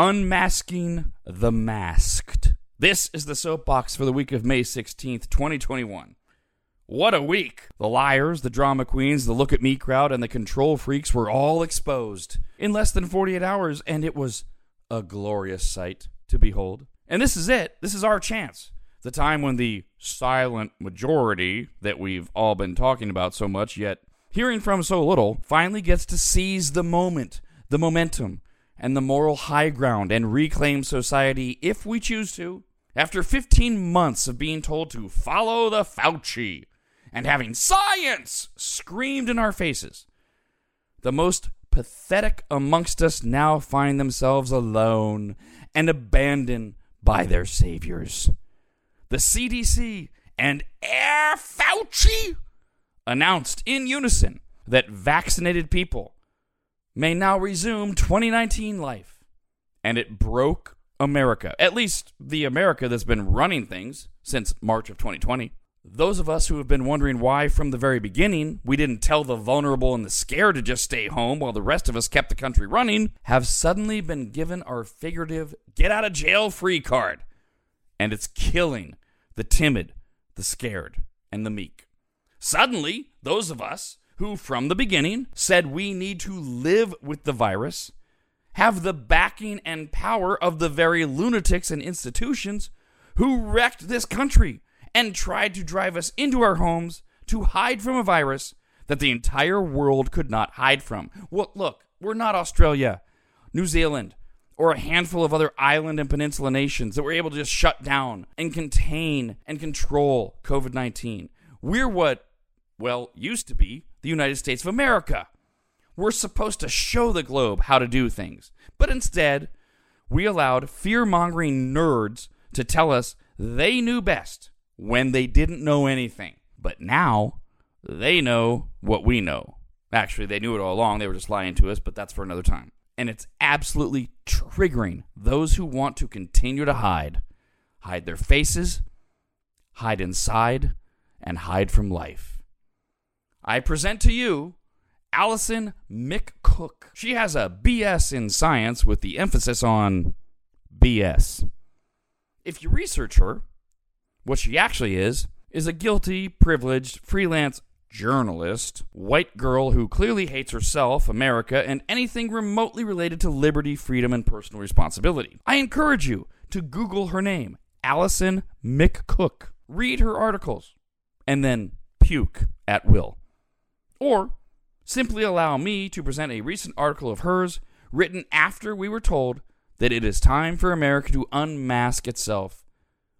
Unmasking the Masked. This is the soapbox for the week of May 16th, 2021. What a week! The liars, the drama queens, the look at me crowd, and the control freaks were all exposed in less than 48 hours, and it was a glorious sight to behold. And this is it. This is our chance. The time when the silent majority that we've all been talking about so much, yet hearing from so little, finally gets to seize the moment, the momentum, and the moral high ground and reclaim society if we choose to. After 15 months of being told to follow the Fauci and having science screamed in our faces, the most pathetic amongst us now find themselves alone and abandoned by their saviors. The CDC and Air Fauci announced in unison that vaccinated people may now resume 2019 life. And it broke America, at least the America that's been running things since March of 2020. Those of us who have been wondering why from the very beginning we didn't tell the vulnerable and the scared to just stay home while the rest of us kept the country running have suddenly been given our figurative get out of jail free card. And it's killing the timid, the scared, and the meek. Suddenly, those of us who from the beginning said we need to live with the virus, have the backing and power of the very lunatics and institutions who wrecked this country and tried to drive us into our homes to hide from a virus that the entire world could not hide from. Well, look, we're not Australia, New Zealand, or a handful of other island and peninsula nations that were able to just shut down and contain and control COVID 19. We're what, well, used to be the United States of America. We're supposed to show the globe how to do things. But instead, we allowed fear mongering nerds to tell us they knew best when they didn't know anything. But now, they know what we know. Actually, they knew it all along. They were just lying to us, but that's for another time. And it's absolutely triggering those who want to continue to hide. Hide their faces, hide inside, and hide from life. I present to you Allison McCook. She has a BS in science with the emphasis on BS. If you research her, what she actually is is a guilty, privileged, freelance journalist, white girl who clearly hates herself, America, and anything remotely related to liberty, freedom, and personal responsibility. I encourage you to Google her name, Allison McCook. Read her articles, and then puke at will. Or simply allow me to present a recent article of hers written after we were told that it is time for America to unmask itself.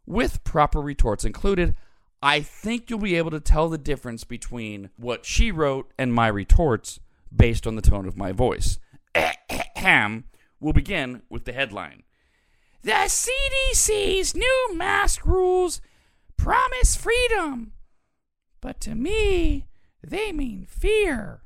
With proper retorts included, I think you'll be able to tell the difference between what she wrote and my retorts based on the tone of my voice. Ahem. We'll begin with the headline. The CDC's new mask rules promise freedom, but to me, they mean fear.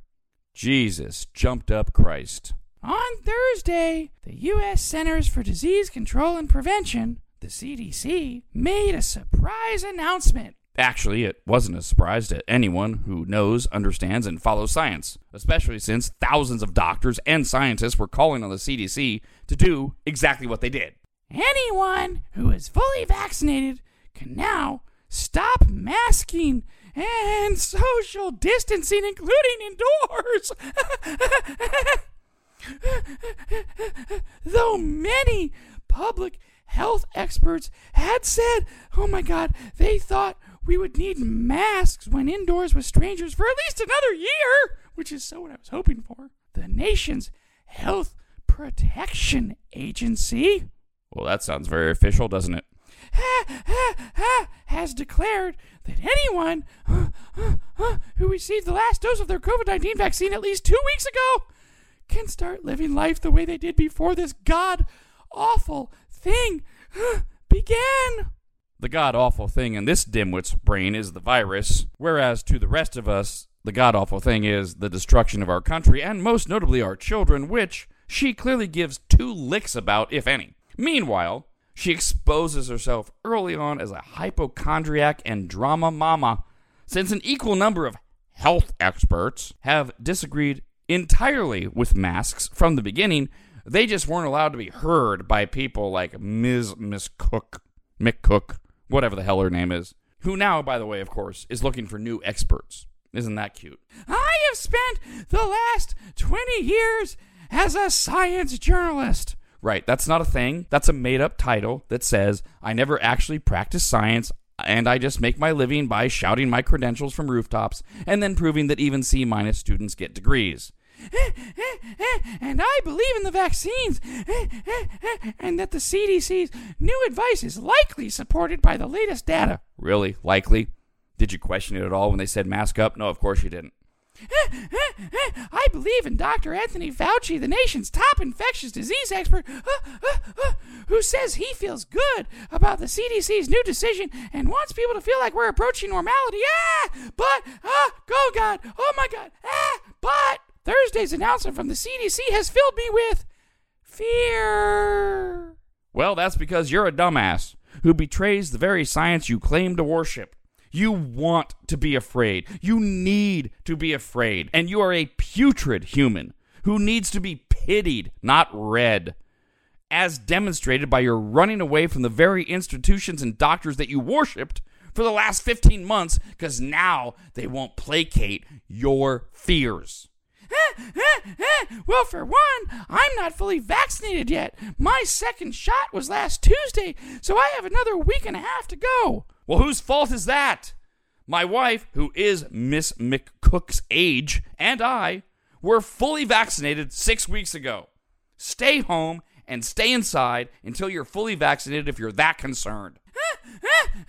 Jesus jumped up Christ. On Thursday, the U.S. Centers for Disease Control and Prevention, the CDC, made a surprise announcement. Actually, it wasn't a surprise to anyone who knows, understands, and follows science, especially since thousands of doctors and scientists were calling on the CDC to do exactly what they did. Anyone who is fully vaccinated can now stop masking and social distancing, including indoors. Though many public health experts had said, oh my God, they thought we would need masks when indoors with strangers for at least another year, which is so what I was hoping for. The nation's health protection agency. Well, that sounds very official, doesn't it? has declared that anyone who received the last dose of their COVID 19 vaccine at least two weeks ago can start living life the way they did before this god awful thing began. The god awful thing in this dimwit's brain is the virus, whereas to the rest of us, the god awful thing is the destruction of our country and most notably our children, which she clearly gives two licks about, if any. Meanwhile, she exposes herself early on as a hypochondriac and drama mama, since an equal number of health experts have disagreed entirely with masks from the beginning. They just weren't allowed to be heard by people like Ms. Miss Cook, Mick Cook, whatever the hell her name is, who now, by the way, of course, is looking for new experts. Isn't that cute? I have spent the last 20 years as a science journalist. Right, that's not a thing. That's a made up title that says, I never actually practice science and I just make my living by shouting my credentials from rooftops and then proving that even C minus students get degrees. And I believe in the vaccines, and that the CDC's new advice is likely supported by the latest data. Really? Likely? Did you question it at all when they said mask up? No, of course you didn't. I believe in Dr. Anthony Fauci, the nation's top infectious disease expert, who says he feels good about the CDC's new decision and wants people to feel like we're approaching normality. Ah, but, ah, oh God, oh my God, ah, but Thursday's announcement from the CDC has filled me with fear. Well, that's because you're a dumbass who betrays the very science you claim to worship. You want to be afraid. You need to be afraid. And you are a putrid human who needs to be pitied, not read. As demonstrated by your running away from the very institutions and doctors that you worshiped for the last 15 months because now they won't placate your fears. well, for one, I'm not fully vaccinated yet. My second shot was last Tuesday, so I have another week and a half to go. Well, whose fault is that? My wife, who is Miss McCook's age, and I were fully vaccinated six weeks ago. Stay home and stay inside until you're fully vaccinated if you're that concerned.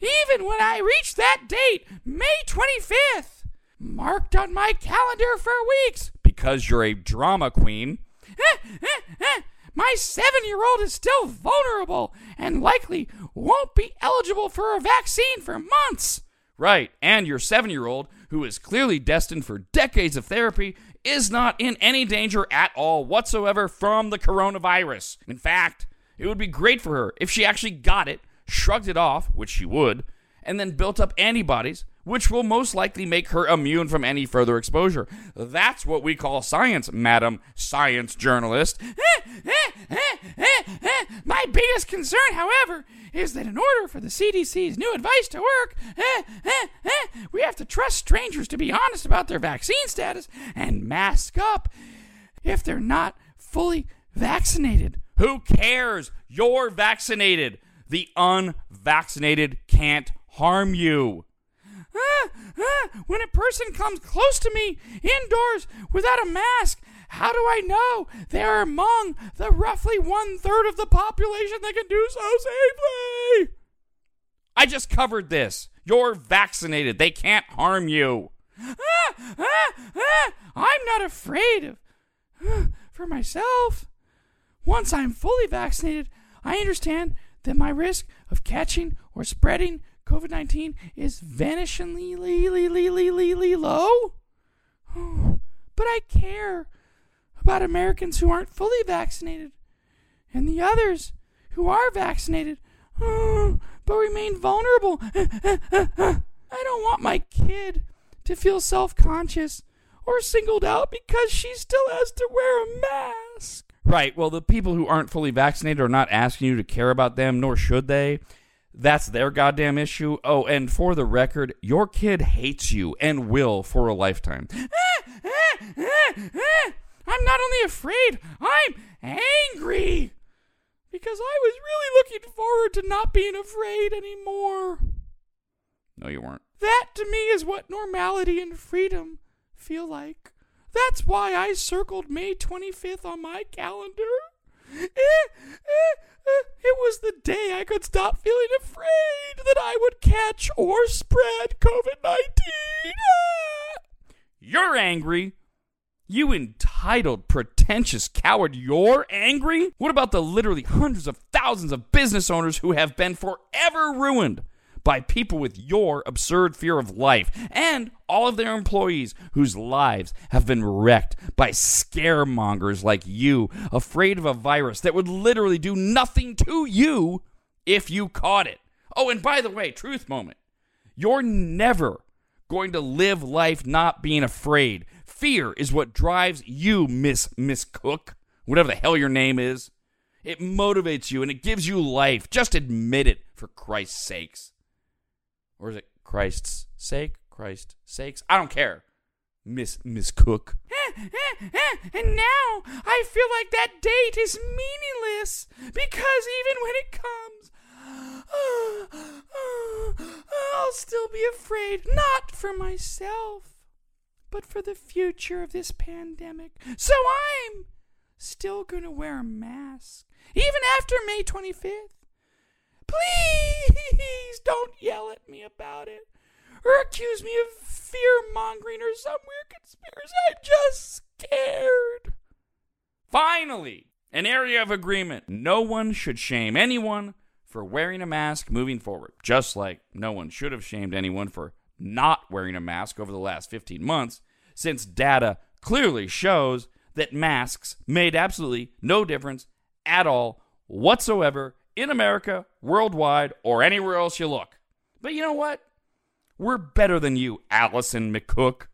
Even when I reach that date, May 25th, marked on my calendar for weeks, because you're a drama queen. My seven year old is still vulnerable and likely won't be eligible for a vaccine for months. Right, and your seven year old, who is clearly destined for decades of therapy, is not in any danger at all whatsoever from the coronavirus. In fact, it would be great for her if she actually got it, shrugged it off, which she would, and then built up antibodies which will most likely make her immune from any further exposure. That's what we call science, madam science journalist. Concern, however, is that in order for the CDC's new advice to work, we have to trust strangers to be honest about their vaccine status and mask up if they're not fully vaccinated. Who cares? You're vaccinated. The unvaccinated can't harm you. Ah, ah, when a person comes close to me indoors without a mask, how do I know they're among the roughly one third of the population that can do so safely? I just covered this. You're vaccinated. They can't harm you. Ah, ah, ah, I'm not afraid of for myself. Once I'm fully vaccinated, I understand that my risk of catching or spreading COVID 19 is vanishingly low. But I care about Americans who aren't fully vaccinated and the others who are vaccinated oh, but remain vulnerable. I don't want my kid to feel self conscious or singled out because she still has to wear a mask. Right. Well, the people who aren't fully vaccinated are not asking you to care about them, nor should they. That's their goddamn issue. Oh, and for the record, your kid hates you and will for a lifetime. I'm not only afraid, I'm angry. Because I was really looking forward to not being afraid anymore. No, you weren't. That to me is what normality and freedom feel like. That's why I circled May 25th on my calendar. Eh, eh, it was the day I could stop feeling afraid that I would catch or spread COVID 19. You're angry. You entitled, pretentious coward, you're angry? What about the literally hundreds of thousands of business owners who have been forever ruined by people with your absurd fear of life and all of their employees whose lives have been wrecked by scaremongers like you, afraid of a virus that would literally do nothing to you if you caught it. Oh, and by the way, truth moment. You're never going to live life not being afraid. Fear is what drives you, Miss Miss Cook. whatever the hell your name is. It motivates you and it gives you life. Just admit it, for Christ's sakes. Or is it Christ's sake? Christ's sakes? I don't care. Miss Miss Cook. and now I feel like that date is meaningless because even when it comes, I'll still be afraid, not for myself, but for the future of this pandemic. So I'm still going to wear a mask, even after May 25th. Please don't yell at me about it or accuse me of fear mongering or some weird conspiracy. I'm just scared. Finally, an area of agreement. No one should shame anyone for wearing a mask moving forward, just like no one should have shamed anyone for not wearing a mask over the last 15 months, since data clearly shows that masks made absolutely no difference at all whatsoever in America, worldwide, or anywhere else you look. But you know what? We're better than you, Allison McCook.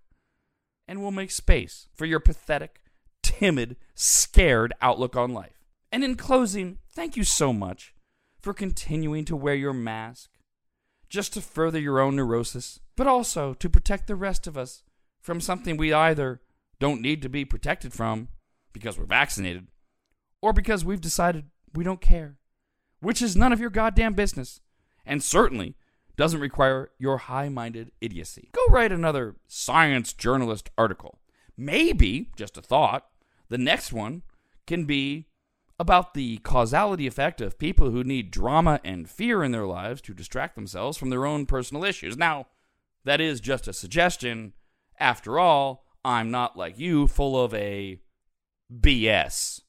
And we'll make space for your pathetic, timid, scared outlook on life. And in closing, thank you so much for continuing to wear your mask, just to further your own neurosis, but also to protect the rest of us from something we either don't need to be protected from because we're vaccinated, or because we've decided we don't care, which is none of your goddamn business, and certainly doesn't require your high minded idiocy. Go write another science journalist article. Maybe, just a thought, the next one can be about the causality effect of people who need drama and fear in their lives to distract themselves from their own personal issues. Now, that is just a suggestion. After all, I'm not like you, full of a BS.